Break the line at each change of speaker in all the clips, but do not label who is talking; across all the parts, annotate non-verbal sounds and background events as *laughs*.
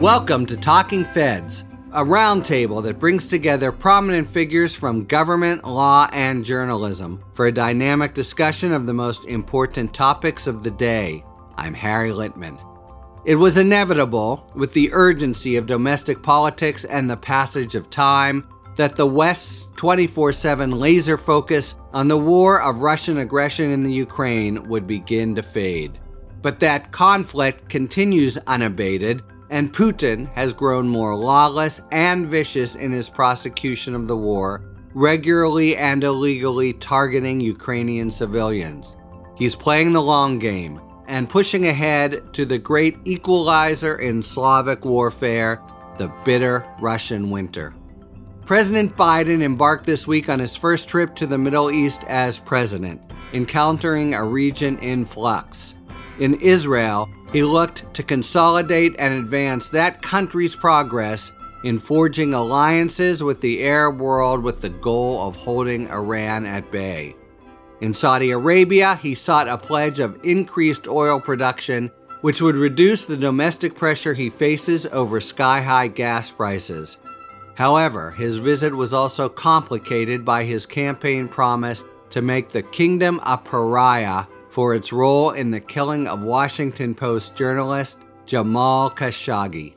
Welcome to Talking Feds, a roundtable that brings together prominent figures from government, law, and journalism for a dynamic discussion of the most important topics of the day. I'm Harry Litman. It was inevitable, with the urgency of domestic politics and the passage of time, that the West's 24 7 laser focus on the war of Russian aggression in the Ukraine would begin to fade. But that conflict continues unabated and Putin has grown more lawless and vicious in his prosecution of the war, regularly and illegally targeting Ukrainian civilians. He's playing the long game and pushing ahead to the great equalizer in Slavic warfare, the bitter Russian winter. President Biden embarked this week on his first trip to the Middle East as president, encountering a region in flux. In Israel, he looked to consolidate and advance that country's progress in forging alliances with the Arab world with the goal of holding Iran at bay. In Saudi Arabia, he sought a pledge of increased oil production, which would reduce the domestic pressure he faces over sky high gas prices. However, his visit was also complicated by his campaign promise to make the kingdom a pariah for its role in the killing of Washington Post journalist Jamal Khashoggi.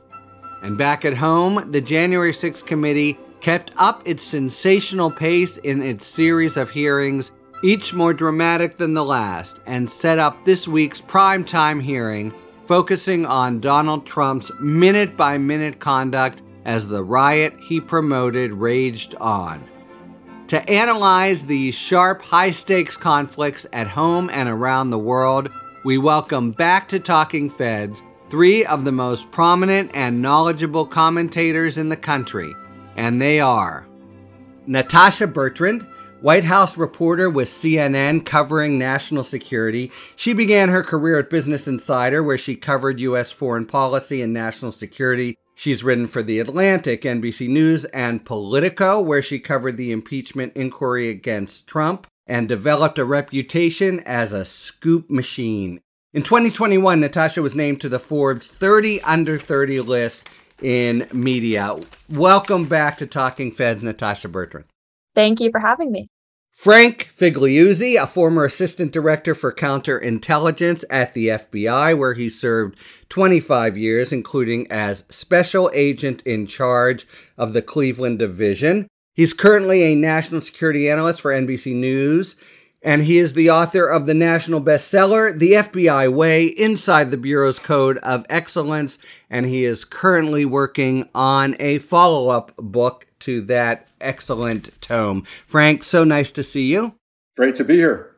And back at home, the January 6th committee kept up its sensational pace in its series of hearings, each more dramatic than the last, and set up this week's primetime hearing focusing on Donald Trump's minute by minute conduct as the riot he promoted raged on. To analyze these sharp, high stakes conflicts at home and around the world, we welcome back to Talking Feds three of the most prominent and knowledgeable commentators in the country, and they are Natasha Bertrand, White House reporter with CNN covering national security. She began her career at Business Insider, where she covered U.S. foreign policy and national security She's written for The Atlantic, NBC News, and Politico, where she covered the impeachment inquiry against Trump and developed a reputation as a scoop machine. In 2021, Natasha was named to the Forbes 30 Under 30 list in media. Welcome back to Talking Feds, Natasha Bertrand.
Thank you for having me.
Frank Figliuzzi, a former assistant director for counterintelligence at the FBI, where he served 25 years, including as special agent in charge of the Cleveland Division. He's currently a national security analyst for NBC News, and he is the author of the national bestseller, The FBI Way Inside the Bureau's Code of Excellence, and he is currently working on a follow up book to that excellent tome. Frank, so nice to see you.
Great to be here.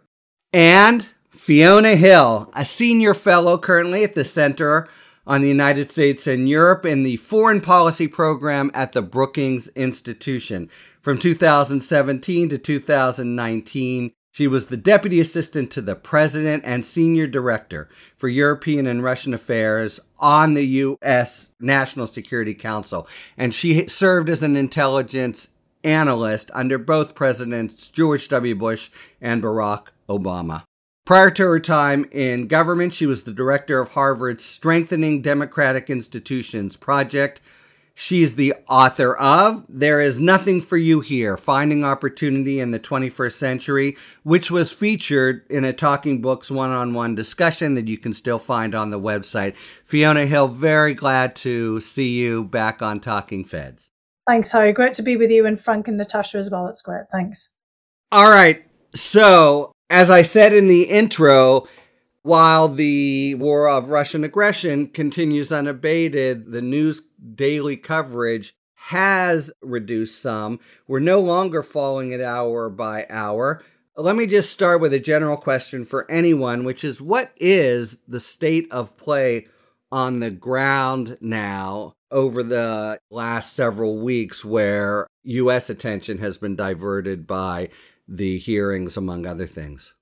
And Fiona Hill, a senior fellow currently at the Center on the United States and Europe in the Foreign Policy Program at the Brookings Institution. From 2017 to 2019, she was the Deputy Assistant to the President and Senior Director for European and Russian Affairs on the U.S. National Security Council. And she served as an intelligence analyst under both Presidents George W. Bush and Barack Obama. Prior to her time in government, she was the director of Harvard's Strengthening Democratic Institutions Project, She's the author of There Is Nothing for You Here Finding Opportunity in the 21st Century, which was featured in a Talking Books one on one discussion that you can still find on the website. Fiona Hill, very glad to see you back on Talking Feds.
Thanks, Harry. Great to be with you and Frank and Natasha as well. It's great. Thanks.
All right. So, as I said in the intro, while the war of Russian aggression continues unabated, the news daily coverage has reduced some. We're no longer following it hour by hour. Let me just start with a general question for anyone, which is what is the state of play on the ground now over the last several weeks where U.S. attention has been diverted by the hearings, among other things?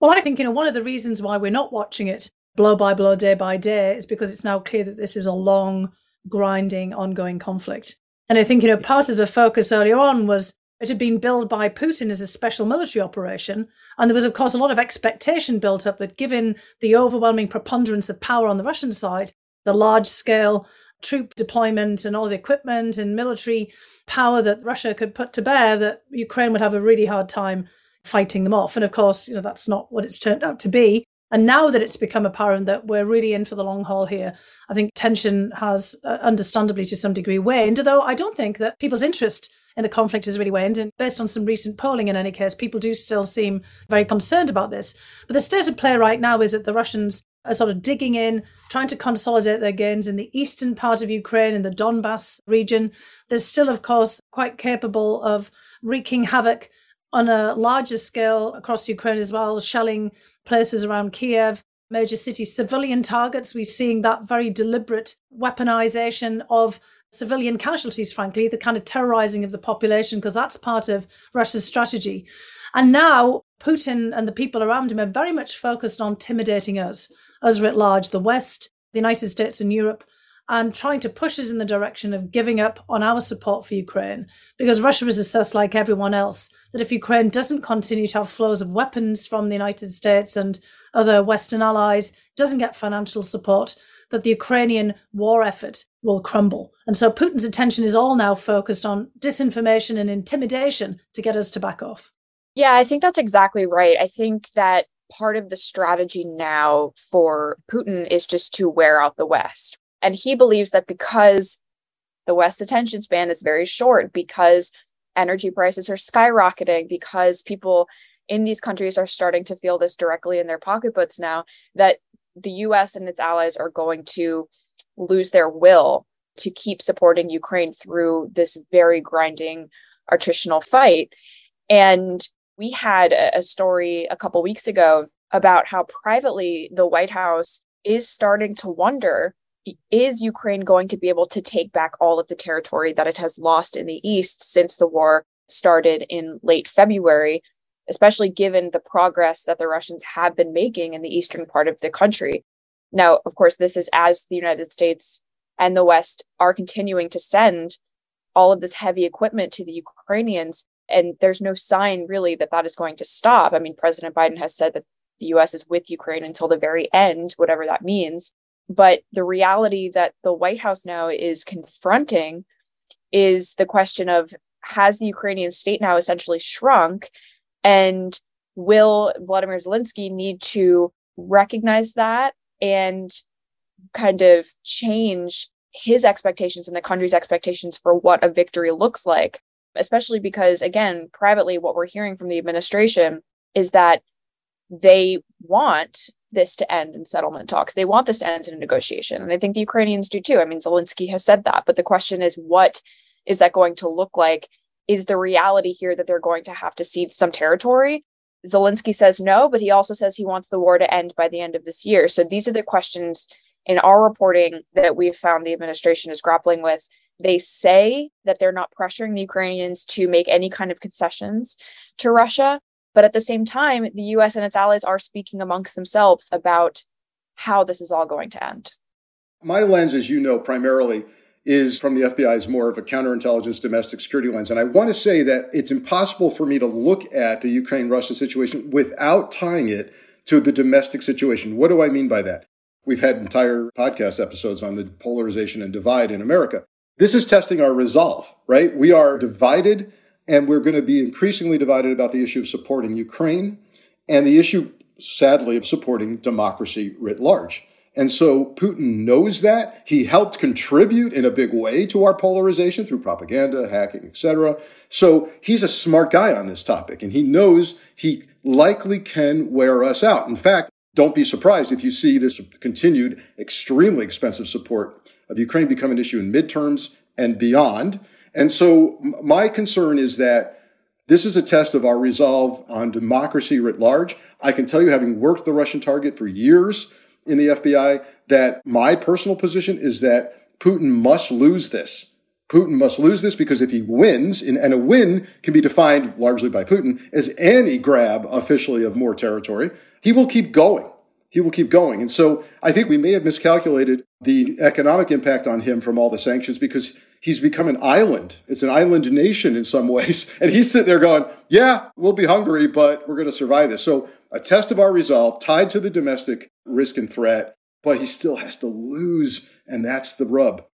Well, I think, you know, one of the reasons why we're not watching it blow by blow, day by day, is because it's now clear that this is a long, grinding, ongoing conflict. And I think, you know, part of the focus earlier on was it had been billed by Putin as a special military operation. And there was, of course, a lot of expectation built up that given the overwhelming preponderance of power on the Russian side, the large scale troop deployment and all the equipment and military power that Russia could put to bear, that Ukraine would have a really hard time fighting them off. And of course, you know, that's not what it's turned out to be. And now that it's become apparent that we're really in for the long haul here, I think tension has uh, understandably to some degree waned, though I don't think that people's interest in the conflict has really waned. And based on some recent polling, in any case, people do still seem very concerned about this. But the state of play right now is that the Russians are sort of digging in, trying to consolidate their gains in the eastern part of Ukraine, in the Donbass region. They're still, of course, quite capable of wreaking havoc on a larger scale across Ukraine as well, shelling places around Kiev, major cities, civilian targets. We're seeing that very deliberate weaponization of civilian casualties, frankly, the kind of terrorizing of the population, because that's part of Russia's strategy. And now Putin and the people around him are very much focused on intimidating us, us writ large, the West, the United States, and Europe, and trying to push us in the direction of giving up on our support for Ukraine. Because Russia is assessed, like everyone else, that if Ukraine doesn't continue to have flows of weapons from the United States and other Western allies, doesn't get financial support, that the Ukrainian war effort will crumble. And so Putin's attention is all now focused on disinformation and intimidation to get us to back off.
Yeah, I think that's exactly right. I think that part of the strategy now for Putin is just to wear out the West. And he believes that because the West's attention span is very short, because energy prices are skyrocketing, because people in these countries are starting to feel this directly in their pocketbooks now, that the US and its allies are going to lose their will to keep supporting Ukraine through this very grinding attritional fight. And we had a, story a couple weeks ago about how privately the White House is starting to wonder is Ukraine going to be able to take back all of the territory that it has lost in the East since the war started in late February, especially given the progress that the Russians have been making in the eastern part of the country? Now, of course, this is as the United States and the West are continuing to send all of this heavy equipment to the Ukrainians and there's no sign really that that is going to stop. I mean, President Biden has said that the US is with Ukraine until the very end, whatever that means. But the reality that the White House now is confronting is the question of has the Ukrainian state now essentially shrunk? And will Vladimir Zelensky need to recognize that and kind of change his expectations and the country's expectations for what a victory looks like? especially because, again, privately, what we're hearing from the administration is that they want this to end in settlement talks. They want this to end in a negotiation. And I think the Ukrainians do too. I mean, Zelensky has said that. But the question is, what is that going to look like? Is the reality here that they're going to have to cede some territory? Zelensky says no, but he also says he wants the war to end by the end of this year. So these are the questions in our reporting that we've found the administration is grappling with they say that they're not pressuring the Ukrainians to make any kind of concessions to Russia. But at the same time, the US and its allies are speaking amongst themselves about how this is all going to end.
My lens, as you know, primarily is from the FBI's more of a counterintelligence domestic security lens. And I want to say that it's impossible for me to look at the Ukraine Russia situation without tying it to the domestic situation. What do I mean by that? We've had entire podcast episodes on the polarization and divide in America. This is testing our resolve, right? We are divided and we're going to be increasingly divided about the issue of supporting Ukraine and the issue, sadly, of supporting democracy writ large. And so Putin knows that. He helped contribute in a big way to our polarization through propaganda, hacking, etc. So he's a smart guy on this topic and he knows he likely can wear us out. In fact, don't be surprised if you see this continued extremely expensive support of Ukraine become an issue in midterms and beyond. And so my concern is that this is a test of our resolve on democracy writ large. I can tell you, having worked the Russian target for years in the FBI, that my personal position is that Putin must lose this. Putin must lose this because if he wins, and a win can be defined largely by Putin as any grab officially of more territory, he will keep going he will keep going. And so I think we may have miscalculated the economic impact on him from all the sanctions because he's become an island. It's an island nation in some *laughs* ways. And he's sitting there going, yeah, we'll be hungry, but we're going to survive this. So a test of our resolve tied to the domestic risk and threat, but he still has to lose. And that's the rub.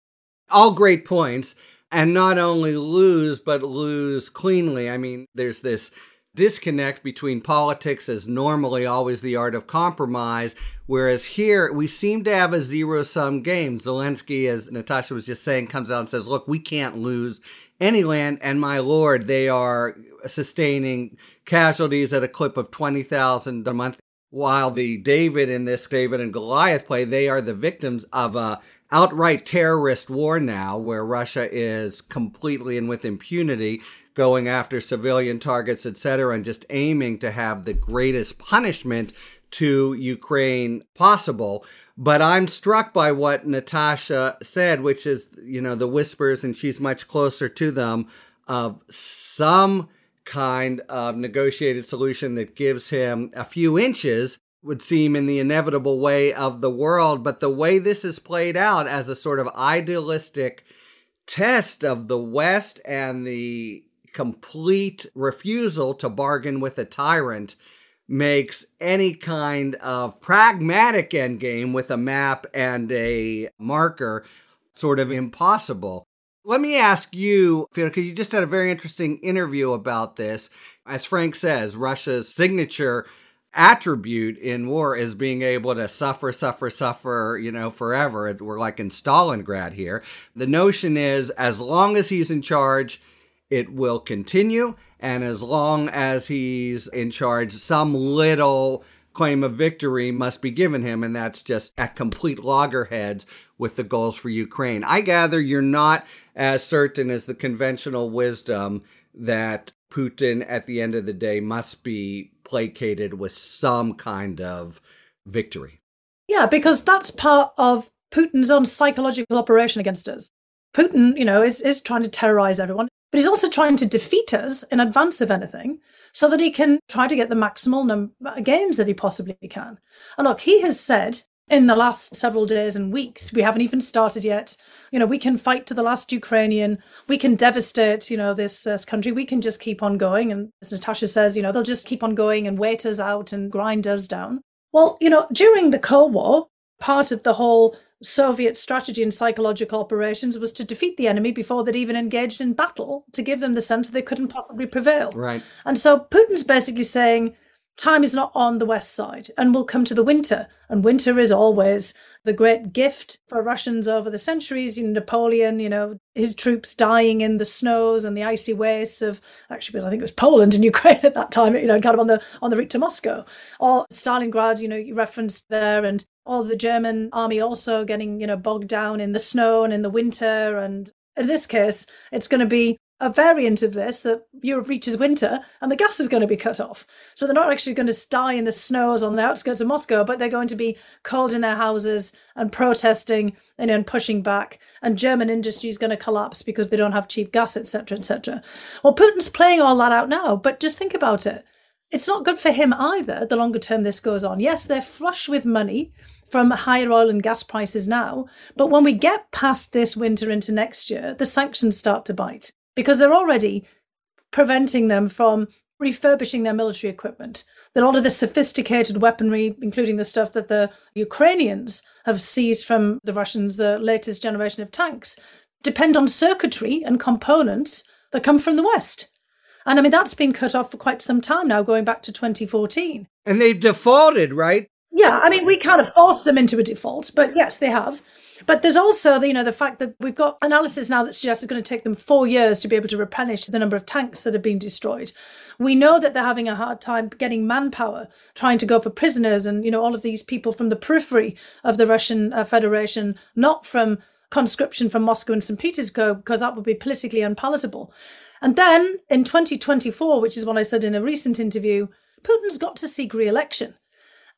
All great points. And not only lose, but lose cleanly. I mean, there's this disconnect between politics as normally always the art of compromise, whereas here we seem to have a zero sum game. Zelensky, as Natasha was just saying, comes out and says, Look, we can't lose any land. And my lord, they are sustaining casualties at a clip of 20,000 a month. While the David in this David and Goliath play, they are the victims of a outright terrorist war now, where Russia is completely and with impunity going after civilian targets, etc., and just aiming to have the greatest punishment to Ukraine possible. But I'm struck by what Natasha said, which is, you know, the whispers, and she's much closer to them, of some kind of negotiated solution that gives him a few inches would seem in the inevitable way of the world. But the way this is played out as a sort of idealistic test of the West and the complete refusal to bargain with a tyrant makes any kind of pragmatic endgame with a map and a marker sort of impossible. Let me ask you, because you just had a very interesting interview about this. As Frank says, Russia's signature attribute in war is being able to suffer, suffer, suffer, you know, forever. We're like in Stalingrad here. The notion is as long as he's in charge, it will continue. And as long as he's in charge, some little claim of victory must be given him. And that's just at complete loggerheads with the goals for Ukraine. I gather you're not as certain as the conventional wisdom that Putin at the end of the day must be placated with some kind of victory.
Yeah, because that's part of Putin's own psychological operation against us. Putin, you know, is, is trying to terrorize everyone. But he's also trying to defeat us in advance of anything so that he can try to get the maximal number uh, gains that he possibly can. And look, he has said in the last several days and weeks, we haven't even started yet. You know, we can fight to the last Ukrainian. We can devastate, you know, this, this country. We can just keep on going. And as Natasha says, you know, they'll just keep on going and wait us out and grind us down. Well, you know, during the Cold War, part of the whole Soviet strategy in psychological operations was to defeat the enemy before they'd even engaged in battle, to give them the sense they couldn't possibly prevail.
Right.
And so Putin's basically saying, time is not on the west side and we'll come to the winter and winter is always the great gift for russians over the centuries you know, napoleon you know his troops dying in the snows and the icy wastes of actually because i think it was poland and *laughs* ukraine at that time you know kind of on the on the route to moscow or stalingrad you know you referenced there and all the German army also getting, you know, bogged down in the snow and in the winter. And in this case, it's going to be a variant of this that Europe reaches winter and the gas is going to be cut off. So they're not actually going to die in the snows on the outskirts of Moscow, but they're going to be cold in their houses and protesting and, and pushing back. And German industry is going to collapse because they don't have cheap gas, etc., etc. Well, Putin's playing all that out now, but just think about it. It's not good for him either, the longer term this goes on. Yes, they're flush with money from higher oil and gas prices now. But when we get past this winter into next year, the sanctions start to bite because they're already preventing them from refurbishing their military equipment. A lot of the sophisticated weaponry, including the stuff that the Ukrainians have seized from the Russians, the latest generation of tanks, depend on circuitry and components that come from the West. And I mean, that's been cut off for quite some time now, going back to 2014.
And they've defaulted, right?
Yeah, I mean, we kind of forced them into a default, but yes, they have. But there's also, you know, the fact that we've got analysis now that suggests it's going to take them four years to be able to replenish the number of tanks that have been destroyed. We know that they're having a hard time getting manpower, trying to go for prisoners, and you know, all of these people from the periphery of the Russian uh, Federation, not from conscription from Moscow and St. Petersburg, because that would be politically unpalatable. And then in 2024, which is what I said in a recent interview, Putin's got to seek re-election.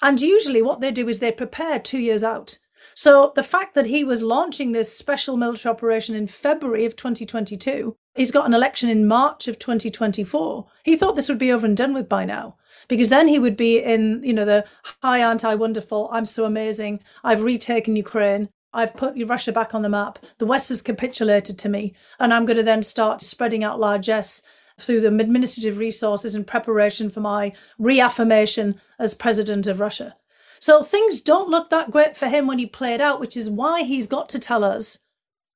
And usually what they do is they prepare two years out. So the fact that he was launching this special military operation in February of 2022, he's got an election in March of 2024. He thought this would be over and done with by now, because then he would be in, you know, the hi, aren't I wonderful? I'm so amazing. I've retaken Ukraine. I've put Russia back on the map. The West has capitulated to me, and I'm going to then start spreading out largesse through the administrative resources in preparation for my reaffirmation as president of Russia. So things don't look that great for him when he played out, which is why he's got to tell us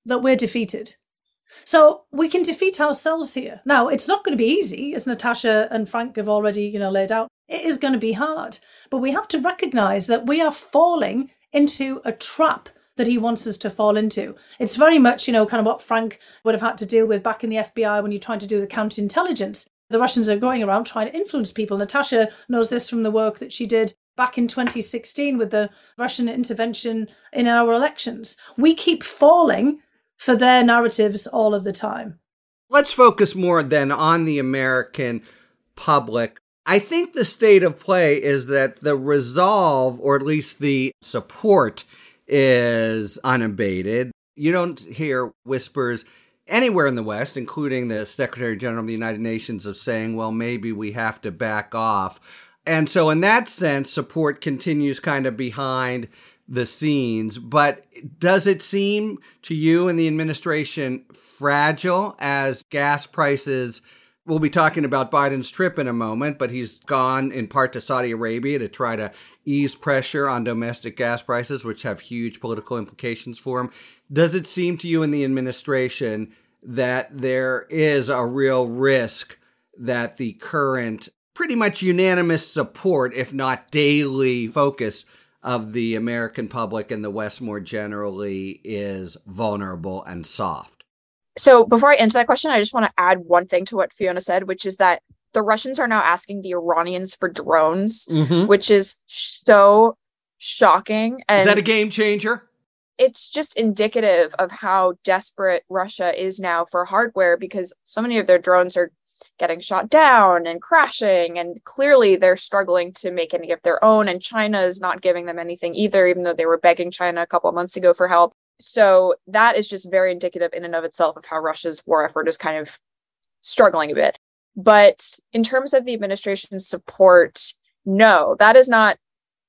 that we're defeated. So we can defeat ourselves here. Now, it's not going to be easy, as Natasha and Frank have already, you know, laid out. It is going to be hard, but we have to recognize that we are falling into a trap that he wants us to fall into. It's very much, you know, kind of what Frank would have had to deal with back in the FBI when you're trying to do the counterintelligence. The Russians are going around trying to influence people. Natasha knows this from the work that she did back in 2016 with the Russian intervention in our elections. We keep falling for their narratives all of the time.
Let's focus more then on the American public. I think the state of play is that the resolve, or at least the support, is unabated. You don't hear whispers anywhere in the West, including the Secretary General of the United Nations, of saying, well, maybe we have to back off. And so, in that sense, support continues kind of behind the scenes. But does it seem to you and the administration fragile as gas prices? We'll be talking about Biden's trip in a moment, but he's gone in part to Saudi Arabia to try to ease pressure on domestic gas prices, which have huge political implications for him. Does it seem to you in the administration that there is a real risk that the current pretty much unanimous support, if not daily focus of the American public and the West more generally is vulnerable and soft?
So before I answer that question, I just want to add one thing to what Fiona said, which is that the Russians are now asking the Iranians for drones, mm-hmm. which is so shocking.
And is that a game changer?
It's just indicative of how desperate Russia is now for hardware because so many of their drones are getting shot down and crashing and clearly they're struggling to make any of their own and china is not giving them anything either even though they were begging china a couple of months ago for help so that is just very indicative in and of itself of how russia's war effort is kind of struggling a bit but in terms of the administration's support no that is not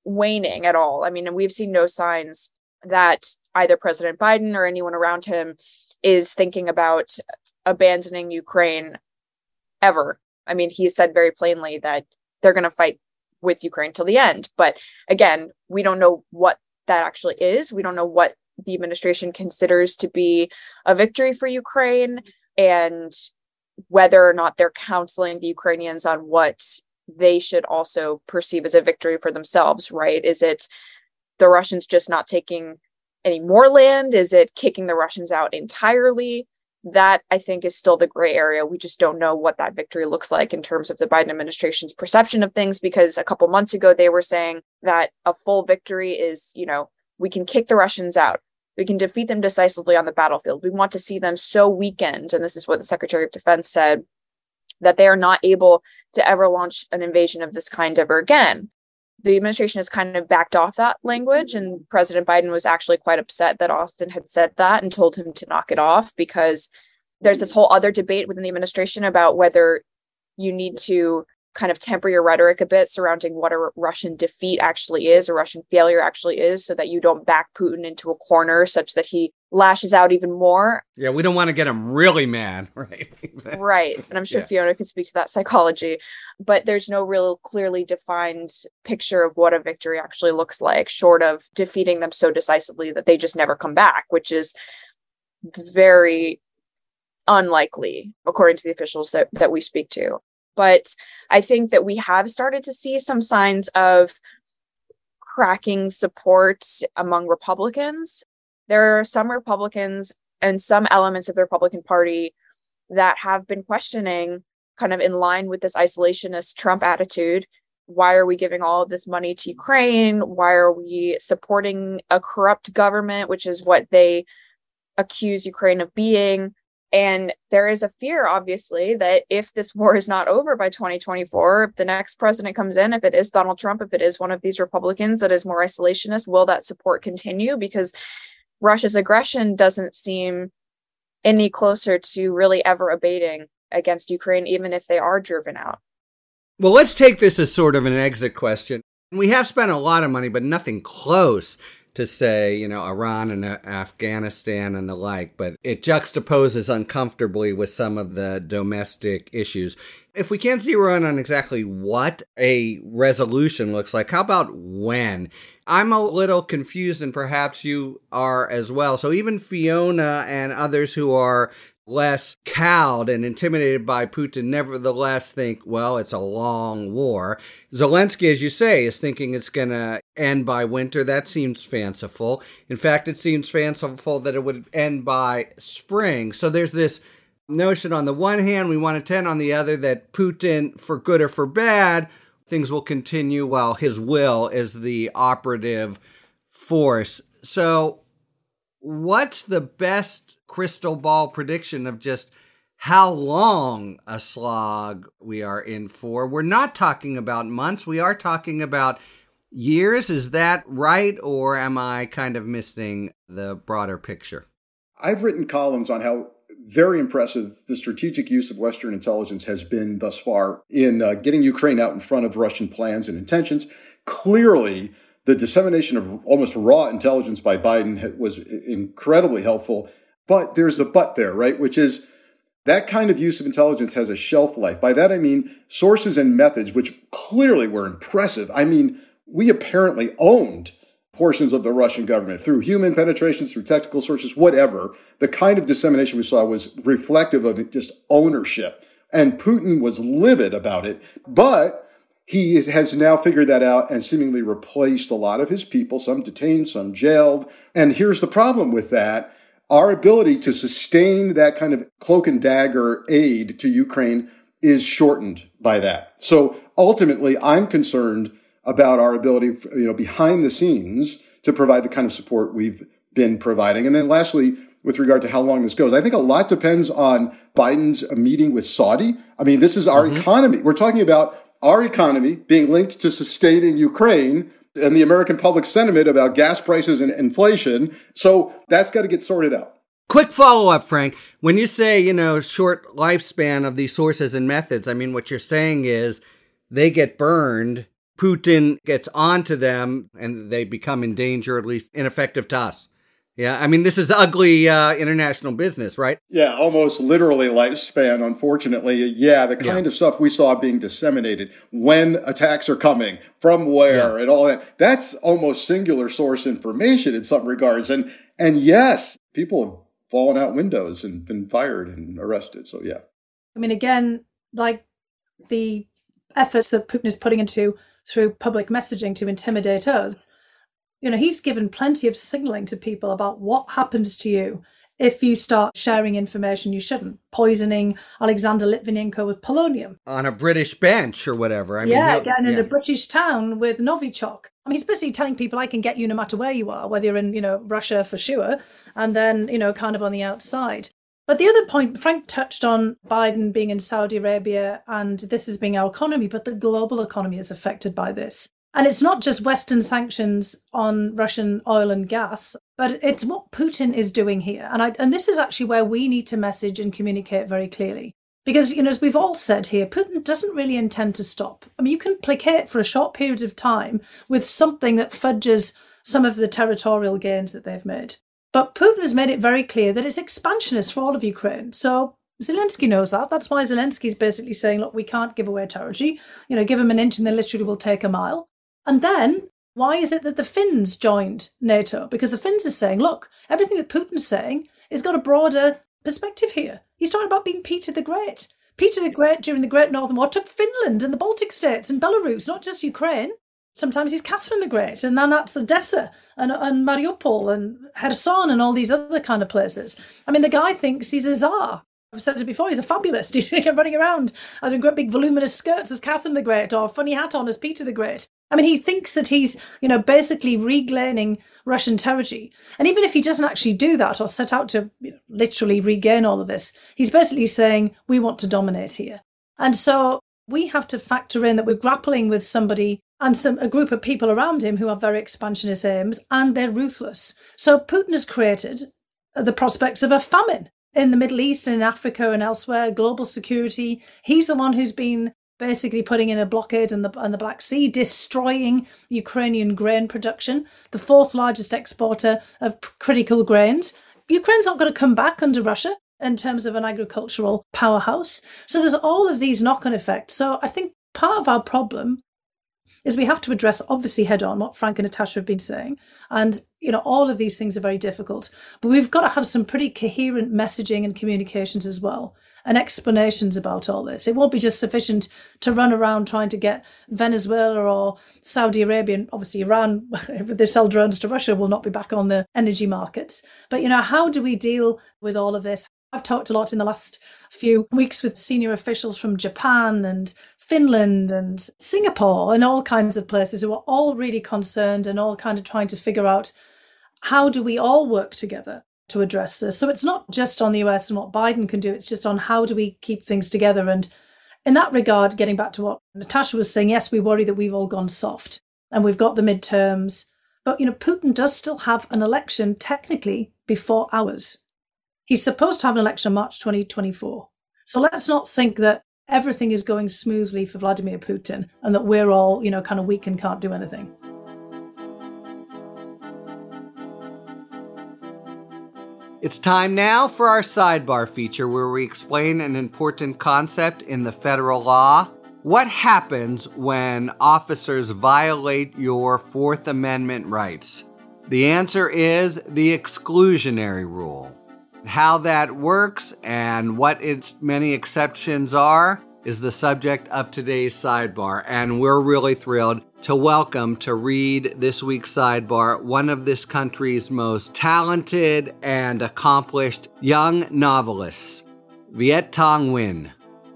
waning at all i mean we've seen no signs that either president biden or anyone around him is thinking about abandoning ukraine ever. I mean, he said very plainly that they're going to fight with Ukraine till the end. But again, we don't know what that actually is. We don't know what the administration considers to be a victory for Ukraine and whether or not they're counseling the Ukrainians on what they should also perceive as a victory for themselves, right? Is it the Russians just not taking any more land? Is it kicking the Russians out entirely? that I think is still the gray area. We just don't know what that victory looks like in terms of the Biden administration's perception of things because a couple months ago they were saying that a full victory is, you know, we can kick the Russians out. We can defeat them decisively on the battlefield. We want to see them so weakened. And this is what the Secretary of Defense said that they are not able to ever launch an invasion of this kind ever again the administration has kind of backed off that language and president biden was actually quite upset that austin had said that and told him to knock it off because there's this whole other debate within the administration about whether you need to kind of temper your rhetoric a bit surrounding what a Russian defeat actually is, a Russian failure actually is, so that you don't back Putin into a corner such that he lashes out even more.
Yeah, we don't want to get him really mad, *laughs* right?
right. And I'm sure yeah. Fiona can speak to that psychology, but there's no real clearly defined picture of what a victory actually looks like, short of defeating them so decisively that they just never come back, which is very unlikely according to the officials that, that we speak to. But I think that we have started to see some signs of cracking support among Republicans. There are some Republicans and some elements of the Republican Party that have been questioning, kind of in line with this isolationist Trump attitude. Why are we giving all of this money to Ukraine? Why are we supporting a corrupt government, which is what they accuse Ukraine of being? And there is a fear, obviously, that if this war is not over by 2024, if the next president comes in, if it is Donald Trump, if it is one of these Republicans that is more isolationist, will that support continue? Because Russia's aggression doesn't seem any closer to really ever abating against Ukraine, even if they are driven out.
Well, let's take this as sort of an exit question. We have spent a lot of money, but nothing close to say, you know, Iran and uh, Afghanistan and the like, but it juxtaposes uncomfortably with some of the domestic issues. If we can't zero in on exactly what a resolution looks like, how about when? I'm a little confused, and perhaps you are as well. So, even Fiona and others who are less cowed and intimidated by Putin nevertheless think, well, it's a long war. Zelensky, as you say, is thinking it's going to end by winter. That seems fanciful. In fact, it seems fanciful that it would end by spring. So there's this notion on the one hand, we want to tend on the other that Putin, for good or for bad, things will continue while his will is the operative force. So, what's the best crystal ball prediction of just how long a slog we are in for. We're not talking about months, we are talking about years. Is that right? Or am I kind of missing the broader picture?
I've written columns on how very impressive the strategic use of Western intelligence has been thus far in uh, getting Ukraine out in front of Russian plans and intentions. Clearly, the dissemination of almost raw intelligence by Biden was incredibly helpful but there's a but there, right? Which is that kind of use of intelligence has a shelf life. By that I mean sources and methods, which clearly were impressive. I mean, we apparently owned portions of the Russian government through human penetrations, through technical sources, whatever. The kind of dissemination we saw was reflective of just ownership. And Putin was livid about it. But he is, has now figured that out and seemingly replaced a lot of his people, some detained, some jailed. And here's the problem with that our ability to sustain that kind of cloak and dagger aid to Ukraine is shortened by that. So ultimately, I'm concerned about our ability, you know, behind the scenes to provide the kind of support we've been providing. And then lastly, with regard to how long this goes, I think a lot depends on Biden's meeting with Saudi. I mean, this is our mm-hmm. economy. We're talking about our economy being linked to sustaining Ukraine and the American public sentiment about gas prices and inflation. So that's got to get sorted out.
Quick follow up, Frank. When you say, you know, short lifespan of these sources and methods, I mean, what you're saying is they get burned, Putin gets onto them, and they become in danger, at least ineffective to us. Yeah, I mean, this is ugly uh, international business, right?
Yeah, almost literally lifespan, unfortunately. Yeah, the kind yeah. of stuff we saw being disseminated when attacks are coming, from where, yeah. and all that. That's almost singular source information in some regards. And, and yes, people have fallen out windows and been fired and arrested. So, yeah.
I mean, again, like the efforts that Putin is putting into through public messaging to intimidate us you know, he's given plenty of signaling to people about what happens to you if you start sharing information you shouldn't, poisoning Alexander Litvinenko with polonium.
On a British bench or whatever.
I mean, yeah, getting yeah. in a British town with Novichok. I mean, he's basically telling people, I can get you no matter where you are, whether you're in, you know, Russia for sure, and then, you know, kind of on the outside. But the other point, Frank touched on Biden being in Saudi Arabia and this is being our economy, but the global economy is affected by this. And it's not just Western sanctions on Russian oil and gas, but it's what Putin is doing here. And I, and this is actually where we need to message and communicate very clearly. Because, you know, as we've all said here, Putin doesn't really intend to stop. I mean, you can placate for a short period of time with something that fudges some of the territorial gains that they've made. But Putin has made it very clear that it's expansionist for all of Ukraine. So Zelensky knows that. That's why Zelensky's basically saying, look, we can't give away territory. You know, give them an inch and they literally will take a mile. And then why is it that the Finns joined NATO? Because the Finns are saying, look, everything that Putin's saying has got a broader perspective here. He's talking about being Peter the Great. Peter the Great during the Great Northern War took Finland and the Baltic states and Belarus, not just Ukraine. Sometimes he's Catherine the Great, and then that's Odessa and, and Mariupol and Kherson and all these other kind of places. I mean, the guy thinks he's a czar. I've said it before, he's a fabulist. *laughs* He's running around having great big voluminous skirts as Catherine the Great or funny hat on as Peter the Great. I mean, he thinks that he's, you know, basically regaining Russian territory. And even if he doesn't actually do that or set out to you know, literally regain all of this, he's basically saying, we want to dominate here. And so we have to factor in that we're grappling with somebody and some a group of people around him who have very expansionist aims and they're ruthless. So Putin has created the prospects of a famine in the Middle East and in Africa and elsewhere, global security. He's the one who's been basically putting in a blockade in the, in the Black Sea, destroying Ukrainian grain production, the fourth largest exporter of critical grains. Ukraine's not going to come back under Russia in terms of an agricultural powerhouse. So there's all of these knock on effects. So I think part of our problem is we have to address obviously head on what Frank and Natasha have been saying. And, you know, all of these things are very difficult. But we've got to have some pretty coherent messaging and communications as well and explanations about all this. It won't be just sufficient to run around trying to get Venezuela or Saudi Arabia, and obviously Iran, *laughs* if they sell drones to Russia, will not be back on the energy markets. But, you know, how do we deal with all of this? I've talked a lot in the last few weeks with senior officials from Japan and Finland and Singapore and all kinds of places who are all really concerned and all kind of trying to figure out how do we all work together to address this. So it's not just on the US and what Biden can do, it's just on how do we keep things together. And in that regard, getting back to what Natasha was saying, yes, we worry that we've all gone soft and we've got the midterms. But you know, Putin does still have an election technically before ours. He's supposed to have an election March 2024. So let's not think that everything is going smoothly for Vladimir Putin and that we're all, you know, kind of weak and can't do anything.
It's time now for our sidebar feature where we explain an important concept in the federal law. What happens when officers violate your Fourth Amendment rights? The answer is the exclusionary rule. How that works and what its many exceptions are is the subject of today's sidebar, and we're really thrilled to welcome to read this week's sidebar one of this country's most talented and accomplished young novelists, Viet Thanh Nguyen.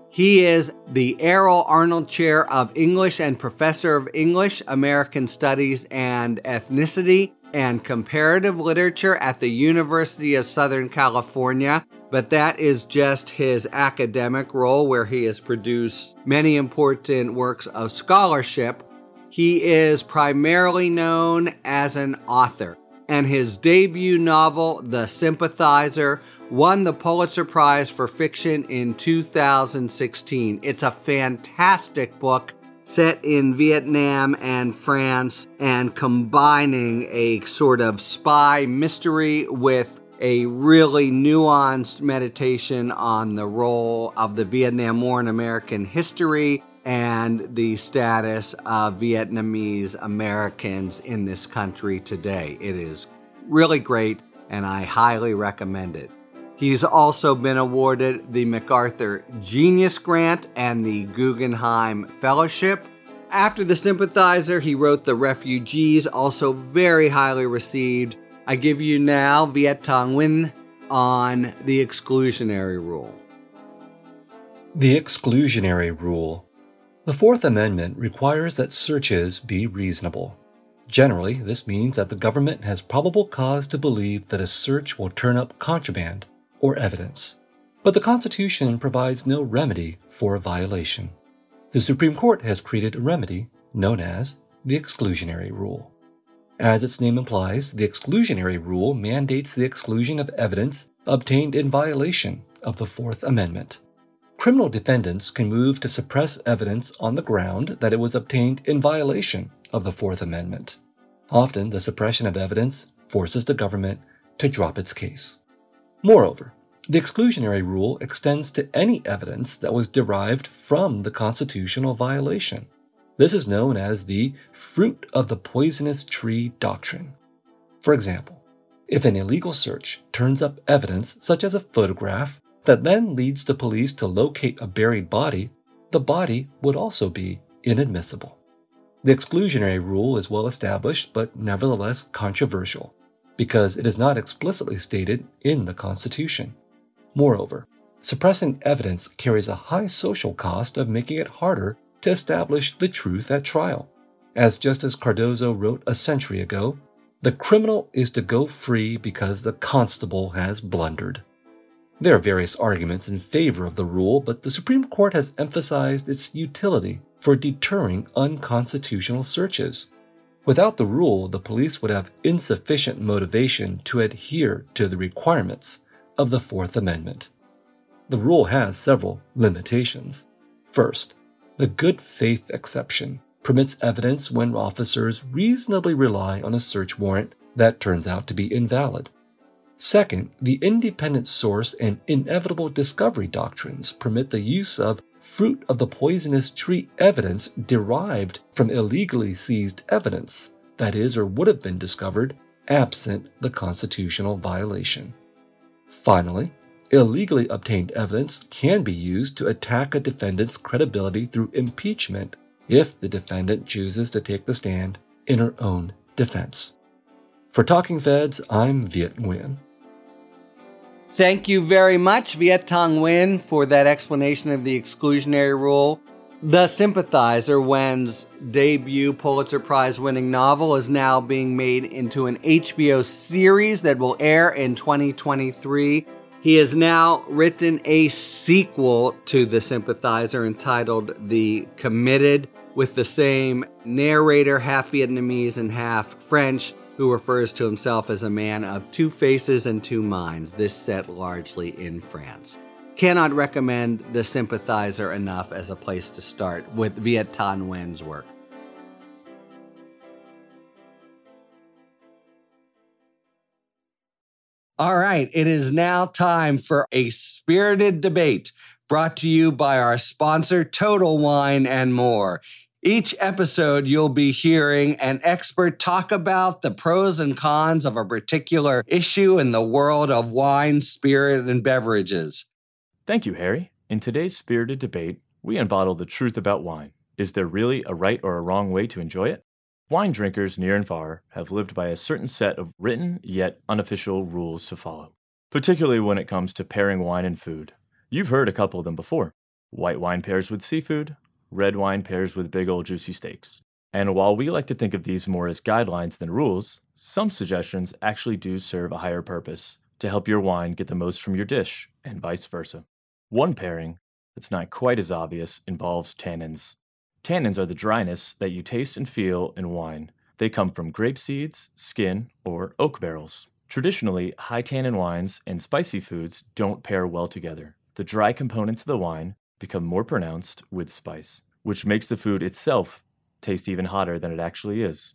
He is the Aerol Arnold Chair of English and Professor of English, American Studies, and Ethnicity and Comparative Literature at the University of Southern California, but that is just his academic role where he has produced many important works of scholarship. He is primarily known as an author, and his debut novel, The Sympathizer, won the Pulitzer Prize for Fiction in 2016. It's a fantastic book set in Vietnam and France and combining a sort of spy mystery with a really nuanced meditation on the role of the Vietnam War in American history and the status of Vietnamese Americans in this country today. It is really great and I highly recommend it. He's also been awarded the MacArthur Genius Grant and the Guggenheim Fellowship. After The Sympathizer, he wrote The Refugees, also very highly received. I give you now Viet Thanh Nguyen on the exclusionary rule.
The exclusionary rule. The Fourth Amendment requires that searches be reasonable. Generally, this means that the government has probable cause to believe that a search will turn up contraband or evidence. But the Constitution provides no remedy for a violation. The Supreme Court has created a remedy known as the exclusionary rule. As its name implies, the exclusionary rule mandates the exclusion of evidence obtained in violation of the Fourth Amendment. Criminal defendants can move to suppress evidence on the ground that it was obtained in violation of the Fourth Amendment. Often, the suppression of evidence forces the government to drop its case. Moreover, the exclusionary rule extends to any evidence that was derived from the constitutional violation. This is known as the fruit of the poisonous tree doctrine. For example, if an illegal search turns up evidence such as a photograph that then leads the police to locate a buried body, the body would also be inadmissible. The exclusionary rule is well established but nevertheless controversial because it is not explicitly stated in the Constitution. Moreover, suppressing evidence carries a high social cost of making it harder to establish the truth at trial. As Justice Cardozo wrote a century ago, the criminal is to go free because the constable has blundered. There are various arguments in favor of the rule, but the Supreme Court has emphasized its utility for deterring unconstitutional searches. Without the rule, the police would have insufficient motivation to adhere to the requirements of the Fourth Amendment. The rule has several limitations. First, The good faith exception permits evidence when officers reasonably rely on a search warrant that turns out to be invalid. Second, the independent source and inevitable discovery doctrines permit the use of fruit of the poisonous tree evidence derived from illegally seized evidence, that is, or would have been discovered absent the constitutional violation. Finally, illegally obtained evidence can be used to attack a defendant's credibility through impeachment if the defendant chooses to take the stand in her own defense. For Talking Feds, I'm Viet Nguyen.
Thank you very much, Viet Thanh Nguyen, for that explanation of the exclusionary rule. The Sympathizer, Nguyen's debut Pulitzer Prize winning novel, is now being made into an HBO series that will air in 2023. He has now written a sequel to The Sympathizer entitled The Committed, with the same narrator, half Vietnamese and half French, who refers to himself as a man of two faces and two minds, this set largely in France. Cannot recommend The Sympathizer enough as a place to start with Viet Thanh Nguyen's work. All right, it is now time for a spirited debate brought to you by our sponsor, Total Wine and More. Each episode, you'll be hearing an expert talk about the pros and cons of a particular issue in the world of wine, spirit, and beverages.
Thank you, Harry. In today's spirited debate, we unbottle the truth about wine. Is there really a right or a wrong way to enjoy it? Wine drinkers near and far have lived by a certain set of written yet unofficial rules to follow, particularly when it comes to pairing wine and food. You've heard a couple of them before. White wine pairs with seafood, red wine pairs with big old juicy steaks. And while we like to think of these more as guidelines than rules, some suggestions actually do serve a higher purpose to help your wine get the most from your dish, and vice versa. One pairing that's not quite as obvious involves tannins. Tannins are the dryness that you taste and feel in wine. They come from grape seeds, skin, or oak barrels. Traditionally, high tannin wines and spicy foods don't pair well together. The dry components of the wine become more pronounced with spice, which makes the food itself taste even hotter than it actually is.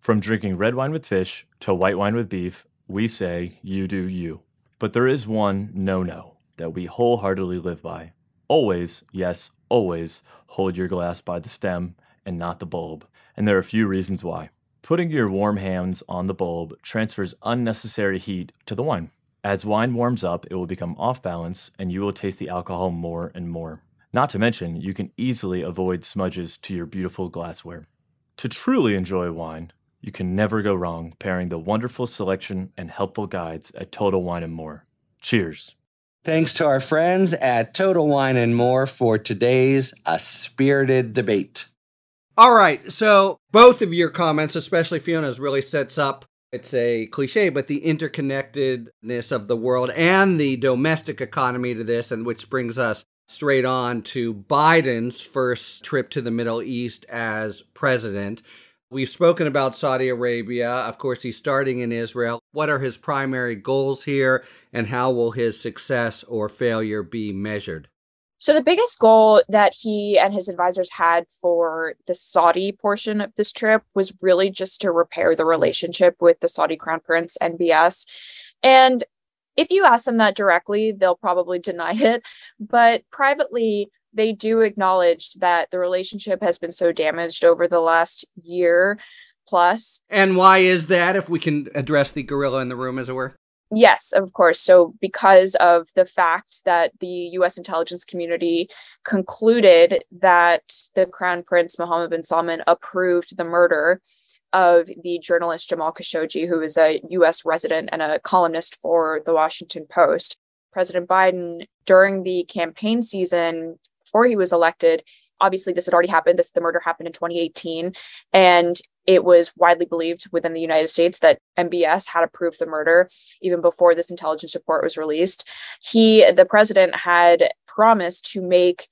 From drinking red wine with fish to white wine with beef, we say, you do you. But there is one no no that we wholeheartedly live by Always, yes, always hold your glass by the stem and not the bulb. And there are a few reasons why. Putting your warm hands on the bulb transfers unnecessary heat to the wine. As wine warms up, it will become off balance and you will taste the alcohol more and more. Not to mention, you can easily avoid smudges to your beautiful glassware. To truly enjoy wine, you can never go wrong pairing the wonderful selection and helpful guides at Total Wine and More. Cheers.
Thanks to our friends at Total Wine and More for today's A Spirited Debate. All right, so both of your comments, especially Fiona's, really sets up it's a cliche, but the interconnectedness of the world and the domestic economy to this, and which brings us straight on to Biden's first trip to the Middle East as president. We've spoken about Saudi Arabia. Of course, he's starting in Israel. What are his primary goals here, and how will his success or failure be measured?
So, the biggest goal that he and his advisors had for the Saudi portion of this trip was really just to repair the relationship with the Saudi crown prince, MBS. And if you ask them that directly, they'll probably deny *laughs* it. But privately, they do acknowledge that the relationship has been so damaged over the last year plus.
And why is that, if we can address the gorilla in the room, as it were?
Yes, of course. So, because of the fact that the US intelligence community concluded that the Crown Prince Mohammed bin Salman approved the murder of the journalist Jamal Khashoggi, who is a US resident and a columnist for the Washington Post. President Biden, during the campaign season, before he was elected. Obviously, this had already happened. This the murder happened in 2018, and it was widely believed within the United States that MBS had approved the murder even before this intelligence report was released. He, the president, had promised to make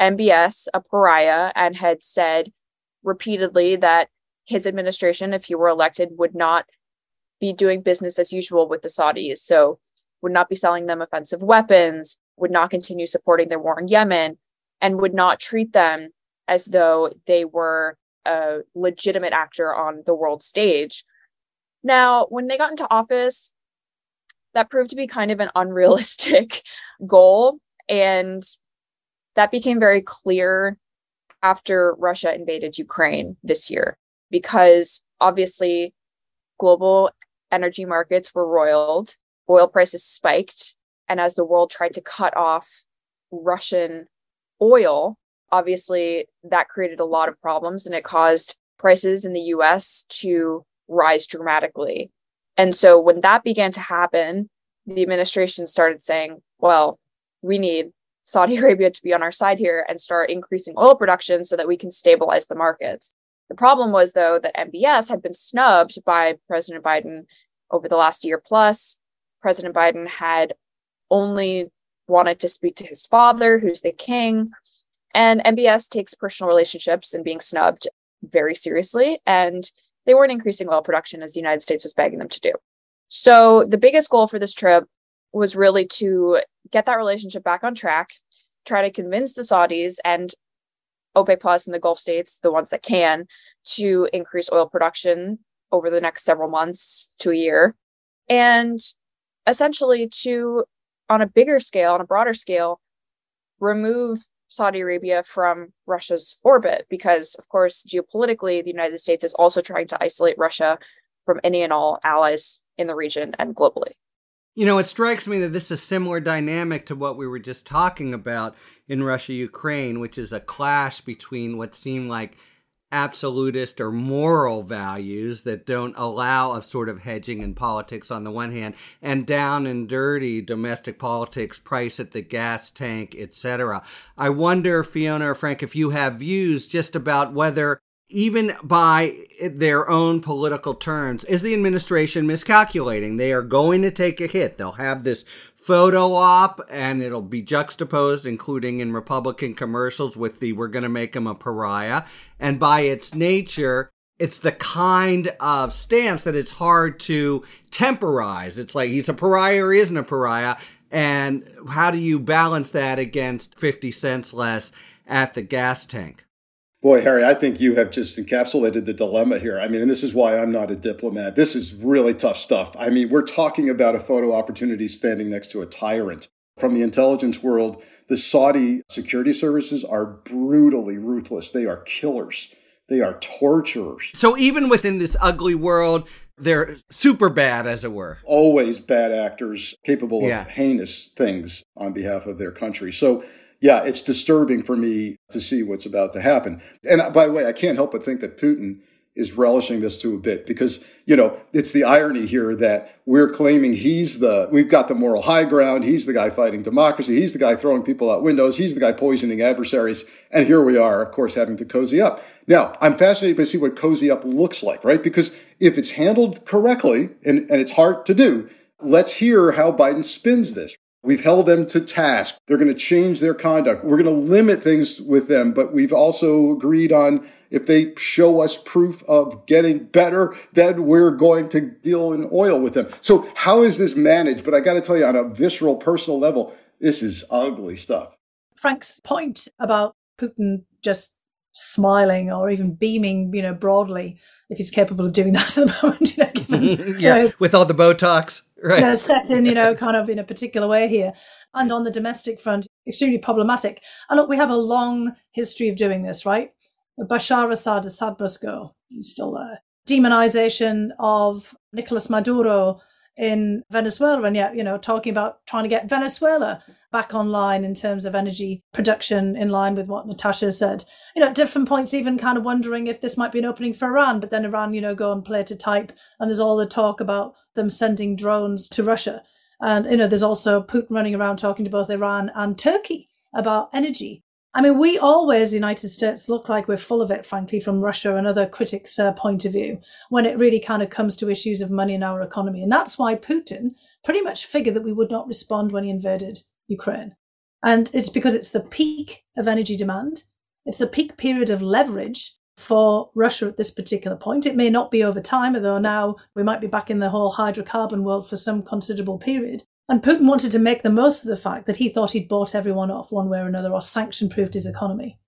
MBS a pariah and had said repeatedly that his administration, if he were elected, would not be doing business as usual with the Saudis. So, would not be selling them offensive weapons, would not continue supporting their war in Yemen, and would not treat them as though they were a legitimate actor on the world stage. Now, when they got into office, that proved to be kind of an unrealistic *laughs* goal. And that became very clear after Russia invaded Ukraine this year, because obviously global energy markets were roiled, oil prices spiked. And as the world tried to cut off Russian oil, obviously that created a lot of problems and it caused prices in the US to rise dramatically. And so when that began to happen, the administration started saying, well, we need Saudi *laughs* Arabia to be on our side here and start increasing oil production so that we can stabilize the markets. The problem was, though, that MBS had been snubbed by President Biden over the last year plus. President Biden had only wanted to speak to his father, who's the king. And MBS takes personal relationships and being snubbed very seriously. And they weren't increasing oil production as the United States was begging them to do. So the biggest goal for this trip was really to get that relationship back on track, try to convince the Saudis and OPEC Plus and the Gulf states, the ones that can, to increase oil production over the next several months to a year. And essentially to, on a bigger scale, on a broader scale, remove Saudi Arabia from Russia's orbit because, of course, geopolitically, the United States is also trying to isolate Russia from any and all allies in the region and globally.
You know, it strikes me that this is a similar dynamic to what we were just talking about in Russia Ukraine, which is a clash between what seem like absolutist or moral values that don't allow a sort of hedging in politics on the one hand and down and dirty domestic politics price at the gas tank etc i wonder fiona or frank if you have views just about whether even by their own political terms, is the administration miscalculating? They are going to take a hit. They'll have this photo op and it'll be juxtaposed, including in Republican commercials, with the we're going to make him a pariah. And by its nature, it's the kind of stance that it's hard to temporize. It's like he's a pariah or he isn't a pariah. And how do you balance that against 50 cents less at the gas tank?
Boy, Harry, I think you have just encapsulated the dilemma here. I mean, and this is why I'm not a diplomat. This is really tough stuff. I mean, we're talking about a photo opportunity standing next to a tyrant. From the intelligence world, the Saudi security services are brutally ruthless. They are killers. They are torturers.
So even within this ugly world, they're super bad, as it were.
Always bad actors capable of heinous things on behalf of their country. So yeah, it's disturbing for me to see what's about to happen. And uh, by the way, I can't help but think that Putin is relishing this to a bit because, you know, it's the irony here that we're claiming he's the, we've got the moral high ground. He's the guy fighting democracy. He's the guy throwing people out windows. He's the guy poisoning adversaries. And here we are, of course, having to cozy up. Now, I'm fascinated to see what cozy up looks like, right? Because if it's handled correctly, and, and it's hard to do, let's hear how Biden spins this. We've held them to task. They're going to change their conduct. We're going to limit things with them, but we've also agreed on if they show us proof of getting better, then we're going to deal in oil with them. So how is this managed? But I got to tell you on a visceral personal level, this is ugly stuff.
Frank's point about Putin just smiling or even beaming, you know, broadly, if he's capable of doing *laughs* that at the moment, you know, given, *laughs*
yeah, you know, with all the Botox right.
you know, set in, you know, kind of in a particular way here. And on the domestic front, extremely problematic. And look, we have a long history of doing this, right? Bashar Assad, Assad must go. He's still there. Demonization of Nicolas Maduro in Venezuela, and yet, you know, talking about trying to get Venezuela back online in terms of energy production in line with what Natasha said. You know, at different points, even kind of wondering if this might be an opening for Iran, but then Iran, you know, go and play to type. And there's all the talk about them sending drones to Russia. And, you know, there's also Putin running around talking to both Iran and Turkey about energy. I mean, we always, the United States, look like we're full of it, frankly, from Russia and other critics' uh, point of view, when it really kind of comes to issues of money in our economy. And that's why Putin pretty much figured that we would not respond when he invaded Ukraine. And it's because it's the peak of energy demand, it's the peak period of leverage for Russia at this particular point. It may not be over time, although now we might be back in the whole hydrocarbon world for some considerable period. And Putin wanted to make the most of the fact that he thought he'd bought everyone off one way or another or sanction proofed his economy.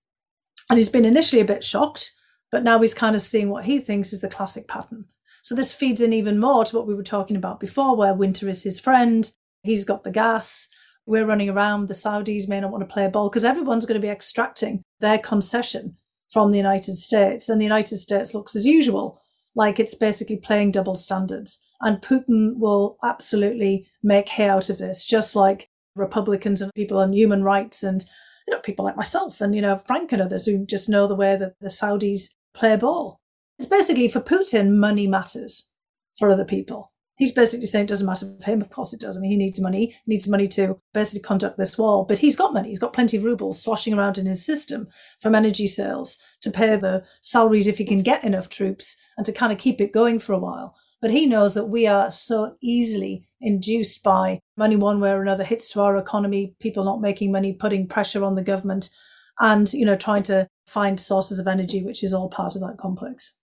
And he's been initially a bit shocked, but now he's kind of seeing what he thinks is the classic pattern. So this feeds in even more to what we were talking about before, where winter is his friend. He's got the gas. We're running around. The Saudis may not want to play ball because everyone's going to be extracting their concession from the United States. And the United States looks as usual, like it's basically playing double standards. And Putin will absolutely make hay out of this, just like Republicans and people on human rights and you know people like myself and you know Frank and others who just know the way that the Saudis play ball. It's basically for Putin, money matters for other people. He's basically saying it doesn't matter for him. Of course it does. I mean, he needs money. He needs money to basically conduct this war. But he's got money. He's got plenty of rubles sloshing around in his system from energy sales to pay the salaries if he can get enough troops and to kind of keep it going for a while. But he knows that we are so easily induced by money one way or another hits to our economy, people not making money, putting pressure on the government, and you know, trying to find sources of energy, which is all part of that complex.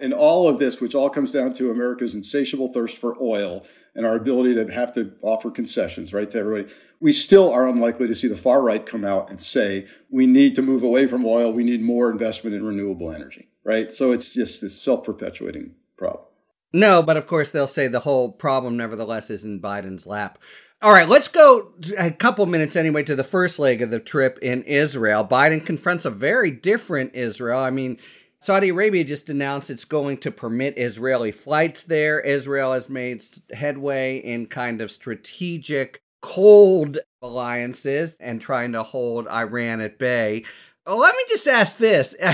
And all of this, which all comes down to America's insatiable thirst for oil and our ability to have to offer concessions, right, to everybody, we still are unlikely to see the far right come out and say, we need to move away from oil. We need more investment in renewable energy, right? So it's just this self perpetuating problem.
No, but of course they'll say the whole problem, nevertheless, is in Biden's lap. All right, let's go a couple minutes anyway to the first leg of the trip in Israel. Biden confronts a very different Israel. I mean, Saudi Arabia just announced it's going to permit Israeli flights there. Israel has made headway in kind of strategic cold alliances and trying to hold Iran at bay. Let me just ask this. *laughs*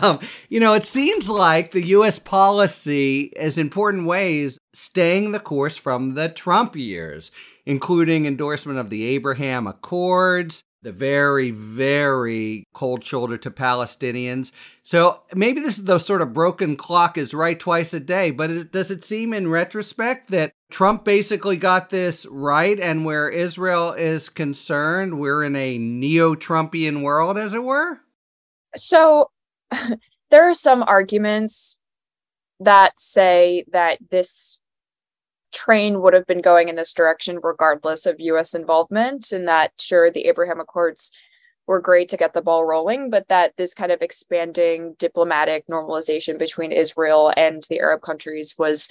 Um, you know, it seems like the U.S. policy is important ways staying the course from the Trump years, including endorsement of the Abraham Accords, the very, very cold shoulder to Palestinians. So maybe this is the sort of broken clock is right twice a day, but it, does it seem in retrospect that Trump basically got this right? And where Israel is concerned, we're in a neo Trumpian world, as it were?
So *laughs* there are some arguments that say that this train would have been going in this direction regardless of US involvement, and that sure, the Abraham Accords were great to get the ball rolling, but that this kind of expanding diplomatic normalization between Israel and the Arab countries was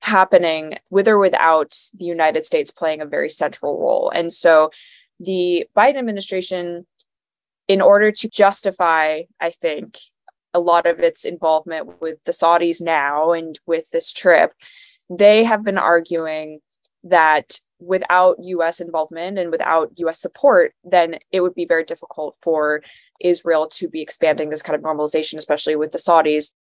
happening with or without the United States playing a very central role. And so the Biden administration in order to justify, I think, a lot of its involvement with the Saudis now and with this trip, they have been arguing that without US involvement and without US support, then it would be very difficult for Israel to be expanding this kind of normalization, especially with the Saudis.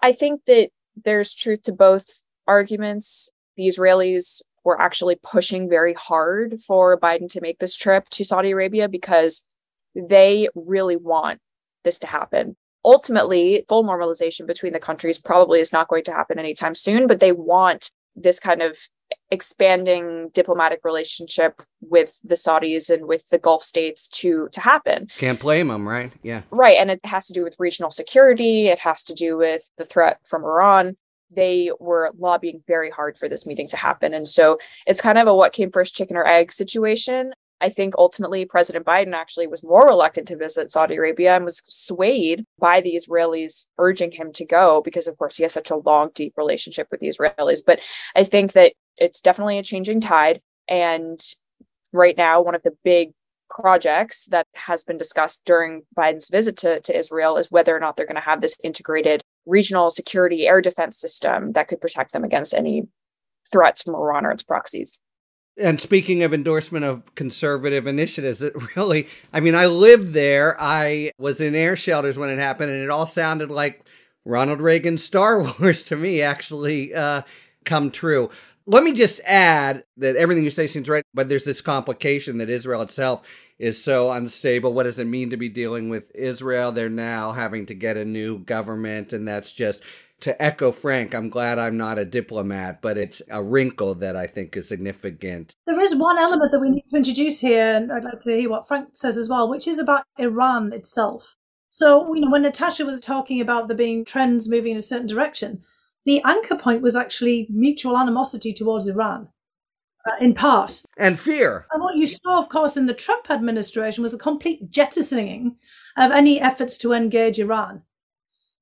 I think that there's truth to both arguments. The Israelis were actually pushing very hard for Biden to make this trip to Saudi Arabia because they really want this to happen. Ultimately, full normalization between the countries probably is not going to happen anytime soon, but they want this kind of expanding diplomatic relationship with the Saudis and with the Gulf states to to happen.
Can't blame them, right? Yeah.
Right, and it has to do with regional security, it has to do with the threat from Iran. They were lobbying very hard for this meeting to happen. And so it's kind of a what came first chicken or egg situation. I think ultimately President Biden actually was more reluctant to visit Saudi Arabia and was swayed by the Israelis urging him to go because, of course, he has such a long, deep relationship with the Israelis. But I think that it's definitely a changing tide. And right now, one of the big projects that has been discussed during Biden's visit to, to Israel is whether or not they're going to have this integrated regional security air defense system that could protect them against any threats from Iran or its proxies.
And speaking of endorsement of conservative initiatives, it *laughs* really, I mean, I lived there. I was in air shelters when it happened, and it all sounded like Ronald Reagan's Star *laughs* Wars to me actually uh, come true. Let me just add that everything you say seems right, but there's this complication that Israel itself is so unstable. What does it mean to be dealing with Israel? They're now having to get a new government, and that's just to echo Frank, I'm glad I'm not a diplomat, but it's a wrinkle that I think is significant.
There is one element that we need to introduce here, and I'd like to hear what Frank says as well, which is about Iran itself. So, you know, when Natasha was talking about there being trends moving in a certain direction, the anchor point was actually mutual animosity towards Iran. uh, in part.
And fear.
And what you saw, of course, in the Trump administration was a complete jettisoning of any efforts to engage Iran.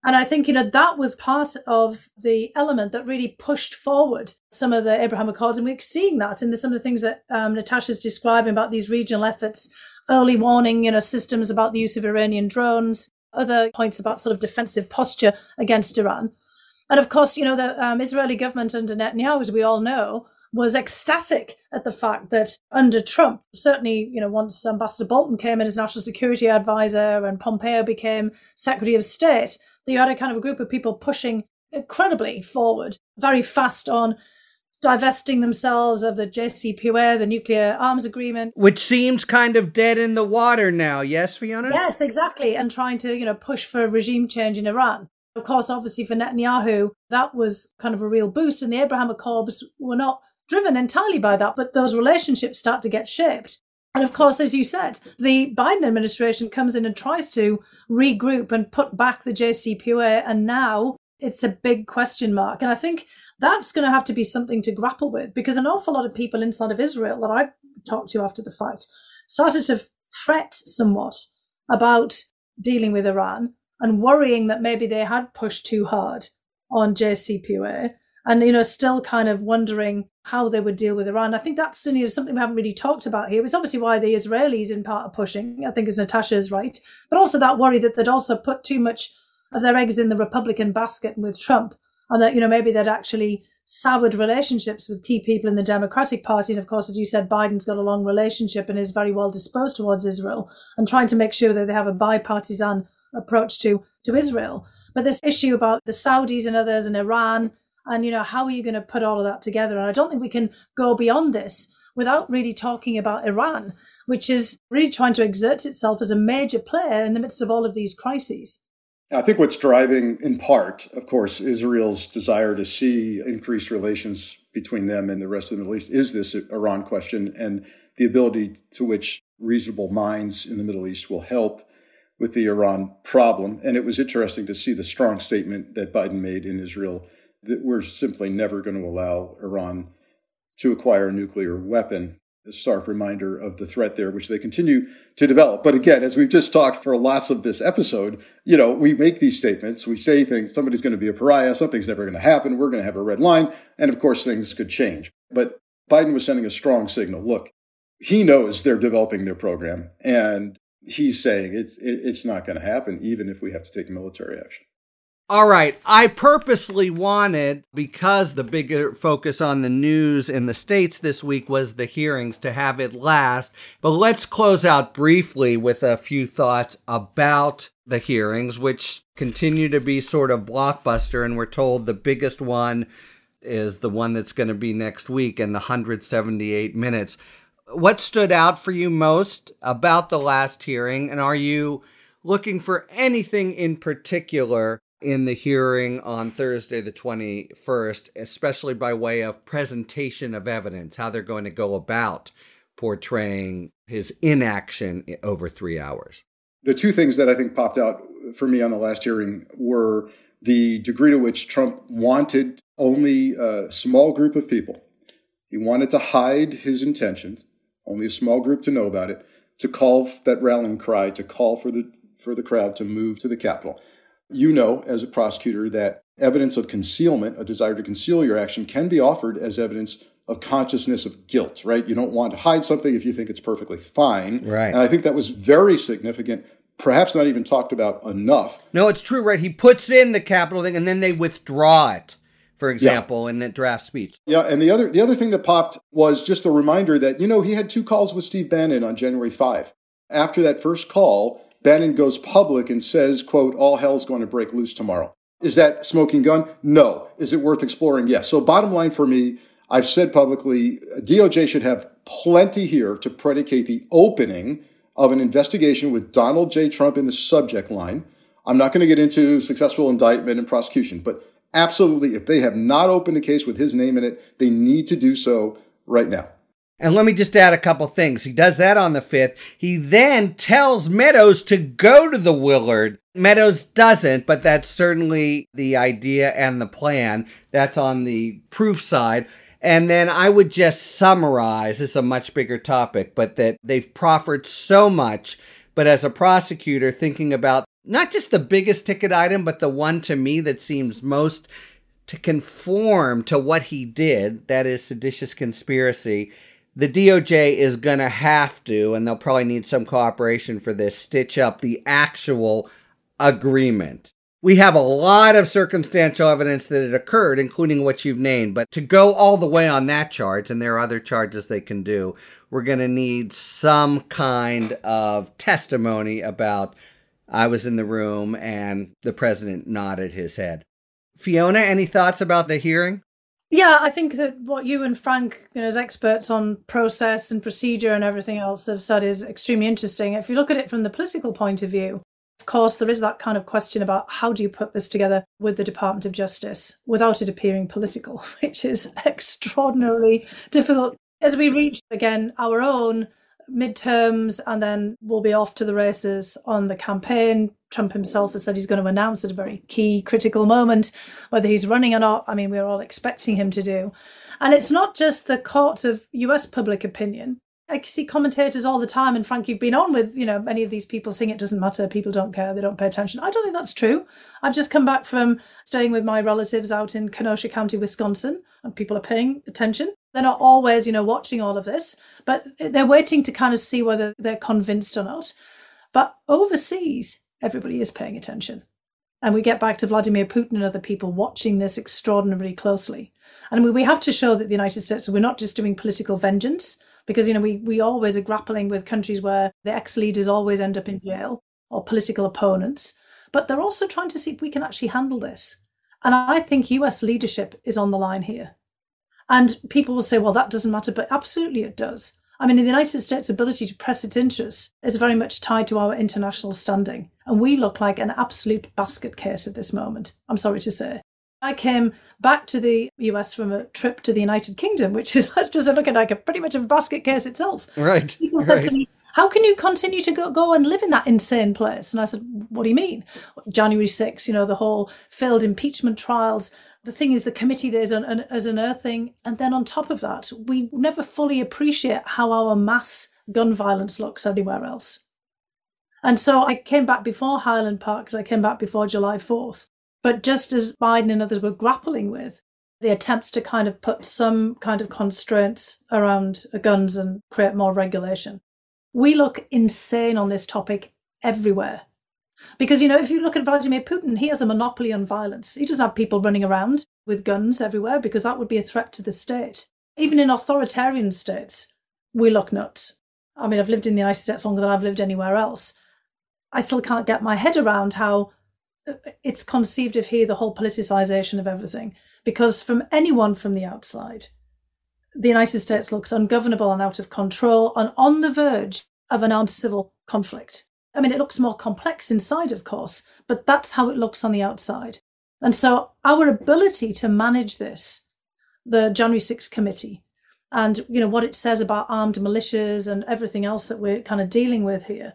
And I think, you know, that was part of the element that really pushed forward some of the Abraham Accords. And we're seeing that in the, some of the things that um, Natasha's describing about these regional efforts, early warning, you know, systems about the use of Iranian drones, other points about sort of defensive posture against Iran. And of course, you know, the um, Israeli government under Netanyahu, as we all know, was ecstatic at the fact that under Trump, certainly, you know, once Ambassador Bolton came in as national security advisor and Pompeo became Secretary of State, that you had a kind of a group of people pushing incredibly forward, very fast on divesting themselves of the JCPOA, the nuclear arms agreement.
Which seems kind of dead in the water now, yes, Fiona?
Yes, exactly. And trying to, you know, push for regime change in Iran. Of course, obviously for Netanyahu, that was kind of a real boost. And the Abraham Accords were not driven entirely by that, but those relationships start to get shaped. And of course, as you said, the Biden administration comes in and tries to regroup and put back the JCPOA. And now it's a big question mark. And I think that's going to have to be something to grapple with because an awful lot of people inside of Israel that I talked to after the fight started to fret somewhat about dealing with Iran and worrying that maybe they had pushed too hard on JCPOA and you know still kind of wondering how they would deal with Iran. I think that's you know, something we haven't really talked about here. It's obviously why the Israelis in part are pushing. I think as Natasha is right, but also that worry that they'd also put too much of their eggs in the Republican basket with Trump, and that you know maybe they'd actually soured relationships with key people in the Democratic Party. And of course, as you said, Biden's got a long relationship and is very well disposed towards Israel, and trying to make sure that they have a bipartisan approach to to Israel. But this issue about the Saudis and others and Iran and, you know, how are you going to put all of that together? And I don't think we can go beyond this without really talking about Iran, which is really trying to exert itself as a major player in the midst of all of these crises.
I think what's driving, in part, of course, Israel's desire to see increased relations between them and the rest of the Middle East is this Iran question and the ability to which reasonable minds in the Middle East will help with the Iran problem. And it was interesting to see the strong statement that Biden made in Israel that we're simply never going to allow Iran to acquire a nuclear weapon. A stark reminder of the threat there, which they continue to develop. But again, as we've just talked for lots of this episode, you know, we make these statements, we say things, somebody's going to be a pariah, something's never going to happen, we're going to have a red line, and of course things could change. But Biden was sending a strong signal. Look, he knows they're developing their program, and he's saying it's it's not going to happen, even if we have to take military action.
All right. I purposely wanted, because the bigger focus on the news in the States this week was the hearings, to have it last. But let's close out briefly with a few thoughts about the hearings, which continue to be sort of blockbuster. And we're told the biggest one is the one that's going to be next week and the 178 minutes. What stood out for you most about the last hearing? And are you looking for anything in particular in the hearing on Thursday, the 21st, especially by way of presentation of evidence, how they're going to go about portraying his inaction over three hours.
The two things that I think popped out for me on the last hearing were the degree to which Trump wanted only a small group of people. He wanted to hide his intentions, only a small group to know about it, to call that rallying cry, to call for the for the crowd to move to the Capitol. You know, as a prosecutor, that evidence of concealment, a desire to conceal your action, can be offered as evidence of consciousness of guilt, right? You don't want to hide something if you think it's perfectly fine.
Right.
And I think that was very significant, perhaps not even talked about enough.
No, it's true, right? He puts in the capital thing and then they withdraw it, for example, yeah. in the draft speech.
Yeah, and the other the other thing that popped was just a reminder that, you know, he had two calls with Steve Bannon on January 5. After that first call, Bannon goes public and says, quote, all hell's going to break loose tomorrow. Is that smoking gun? No. Is it worth exploring? Yes. So bottom line for me, I've said publicly, DOJ should have plenty here to predicate the opening of an investigation with Donald J. Trump in the subject line. I'm not going to get into successful indictment and prosecution, but absolutely, if they have not opened a case with his name in it, they need to do so right now.
And let me just add a couple things. He does that on the 5th. He then tells Meadows to go to the Willard. Meadows doesn't, but that's certainly the idea and the plan. That's on the proof side. And then I would just summarize this is a much bigger topic, but that they've proffered so much. But as a prosecutor, thinking about not just the biggest ticket item, but the one to me that seems most to conform to what he did, that is seditious conspiracy, the DOJ is going to have to, and they'll probably need some cooperation for this, stitch up the actual agreement. We have a lot of circumstantial evidence that it occurred, including what you've named, but to go all the way on that charge, and there are other charges they can do, we're going to need some kind of testimony about I was in the room and the president nodded his head. Fiona, any thoughts about the hearing?
Yeah, I think that what you and Frank, you know, as experts on process and procedure and everything else, have said is extremely interesting. If you look at it from the political point of view, of course, there is that kind of question about how do you put this together with the Department of Justice without it appearing political, *laughs* which is extraordinarily difficult. As we reach again our own midterms and then we'll be off to the races on the campaign. Trump himself has said he's going to announce at a very key critical moment whether he's running or not. I mean, we're all expecting him to do. And it's not just the court of US public opinion. I see commentators all the time, and Frank, you've been on with, you know, many of these people saying it doesn't matter, people don't care, they don't pay attention. I don't think that's true. I've just come back from staying with my relatives out in Kenosha County, Wisconsin, and people are paying attention. They're not always, you know, watching all of this, but they're waiting to kind of see whether they're convinced or not. But overseas, everybody is paying attention. And we get back to Vladimir Putin and other people watching this extraordinarily closely. And we have to show that the United States, we're not just doing political vengeance, because, you know, we, we always are grappling with countries where the ex leaders always end up in jail or political opponents. But they're also trying to see if we can actually handle this. And I think US leadership is on the line here. And people will say, well, that doesn't matter, but absolutely it does. I mean, the United States' ability to press its interests is very much tied to our international standing. And we look like an absolute basket case at this moment, I'm sorry to say. I came back to the US from a trip to the United Kingdom, which is, *laughs* let's just look at like a pretty much of a basket case itself.
Right.
People
right.
said to me, how can you continue to go, go and live in that insane place? And I said, what do you mean? January 6th, you know, the whole failed impeachment trials, the thing is the committee there's an, an, as unearthing. And then on top of that we never fully appreciate how our mass gun violence looks anywhere else. And so i came back before highland park because i came back before july 4th but just as biden and others were grappling with the attempts to kind of put some kind of constraints around uh, guns and create more regulation. We look insane on this topic everywhere because, you know, if you look at Vladimir Putin, he has a monopoly on violence. He doesn't have people running around with guns everywhere because that would be a threat to the state. Even in authoritarian states, we look nuts. I mean, I've lived in the United States longer than I've lived anywhere else. I still can't get my head around how uh, it's conceived of here the whole politicization of everything. Because from anyone from the outside, the United States looks ungovernable and out of control and on the verge of an armed civil conflict. I mean, it looks more complex inside, of course, but that's how it looks on the outside. And so our ability to manage this, the January 6th committee, and you know what it says about armed militias and everything else that we're kind of dealing with here,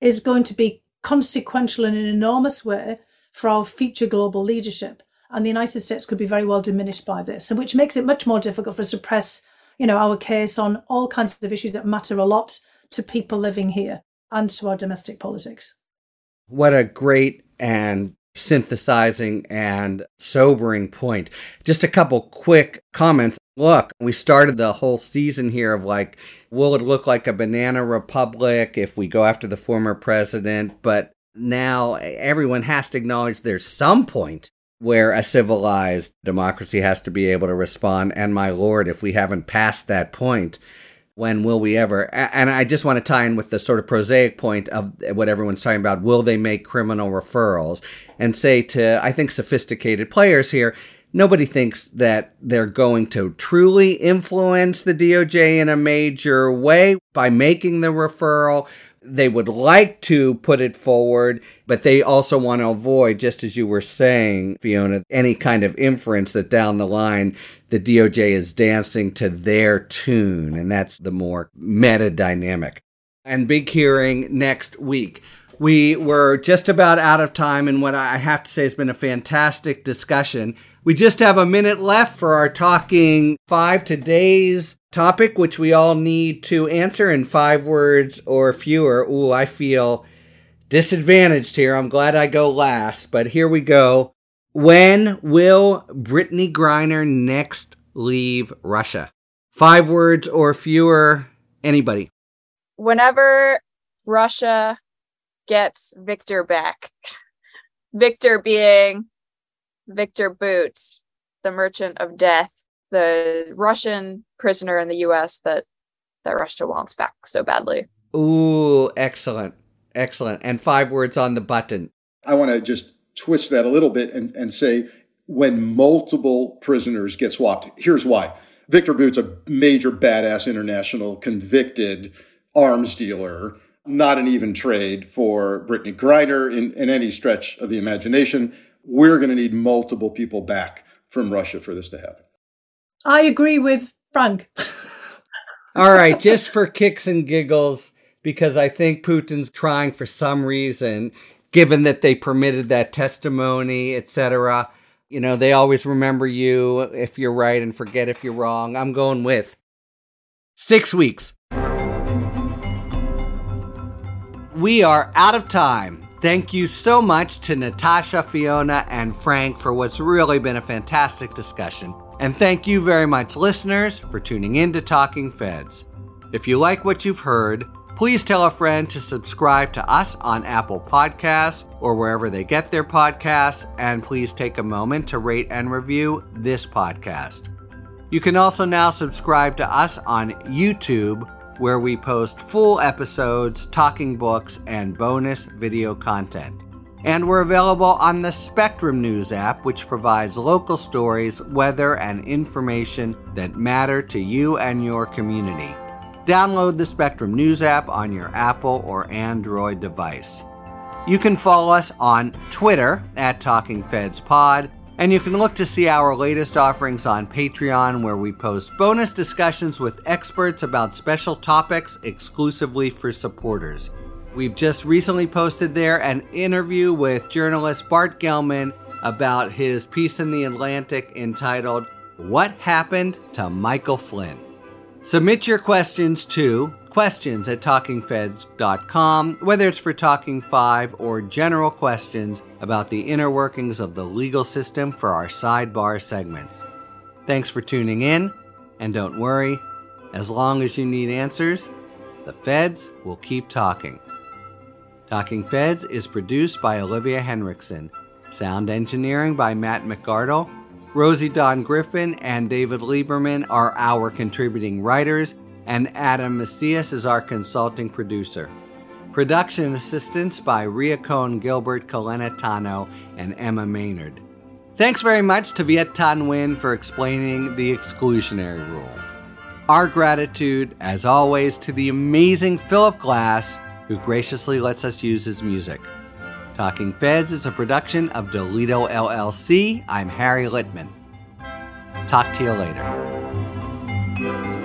is going to be consequential in an enormous way for our future global leadership. And the United States could be very well diminished by this, and which makes it much more difficult for us to press, you know, our case on all kinds of issues that matter a lot to people living here and to our domestic politics.
What a great and synthesizing and sobering point. Just a couple quick comments. Look, we started the whole season here of like, will it look like a banana republic if we go after the former president? But now everyone has to acknowledge there's some point where a civilized democracy has to be able to respond. And my lord, if we haven't passed that point, when will we ever? And I just want to tie in with the sort of prosaic point of what everyone's talking about. Will they make criminal referrals? And say to, I think, sophisticated players here, nobody thinks that they're going to truly influence the DOJ in a major way by making the referral they would like to put it forward, but they also want to avoid, just as you were saying, Fiona, any kind of inference that down the line the DOJ is dancing to their tune. And that's the more meta dynamic. And big hearing next week. We were just about out of time, and what I have to say has been a fantastic discussion. We just have a minute left for our talking five today's topic, which we all need to answer in five words or fewer. Ooh, I feel disadvantaged here. I'm glad I go last, but here we go. When will Brittney Griner next leave Russia? Five words or fewer. Anybody?
Whenever Russia gets Victor back. *laughs* Victor being Victor Boots, the merchant of death, the Russian prisoner in the US that that Russia wants back so badly.
Ooh, excellent. Excellent. And five words on the button.
I want to just twist that a little bit and, and say when multiple prisoners get swapped, here's why. Victor Boots, a major badass international convicted arms dealer, not an even trade for Brittney Griner in, in any stretch of the imagination. We're going to need multiple people back from Russia for this to happen.
I agree with Frank. *laughs*
All right, just for kicks and giggles, because I think Putin's trying for some reason, given that they permitted that testimony, etc. You know, they always remember you if you're right and forget if you're wrong. I'm going with six weeks. We are out of time. Thank you so much to Natasha, Fiona, and Frank for what's really been a fantastic discussion. And thank you very much, listeners, for tuning in to Talking Feds. If you like what you've heard, please tell a friend to subscribe to us on Apple Podcasts or wherever they get their podcasts, and please take a moment to rate and review this podcast. You can also now subscribe to us on YouTube where we post full episodes, talking books, and bonus video content. And we're available on the Spectrum News app, which provides local stories, weather, and information that matter to you and your community. Download the Spectrum News app on your Apple or Android device. You can follow us on Twitter at Talking Feds Pod and you can look to see our latest offerings on Patreon, where we post bonus discussions with experts about special topics exclusively for supporters. We've just recently posted there an interview with journalist Bart Gellman about his piece in The Atlantic entitled, What Happened to Michael Flynn? Submit your questions to questions at talkingfeds.com, whether it's for Talking 5 or general questions about the inner workings of the legal system for our sidebar segments. Thanks for tuning in, and don't worry, as long as you need answers, the feds will keep talking. Talking Feds is produced by Olivia Henriksen, sound engineering by Matt McArdle. Rosie Don Griffin and David Lieberman are our contributing writers and Adam Macias is our consulting producer. Production assistance by Ria Cohn Gilbert, Kalena Tano, and Emma Maynard. Thanks very much to Viet Thanh Nguyen for explaining the exclusionary rule. Our gratitude, as always, to the amazing Philip Glass, who graciously lets us use his music. Talking Feds is a production of Delito LLC. I'm Harry Litman. Talk to you later.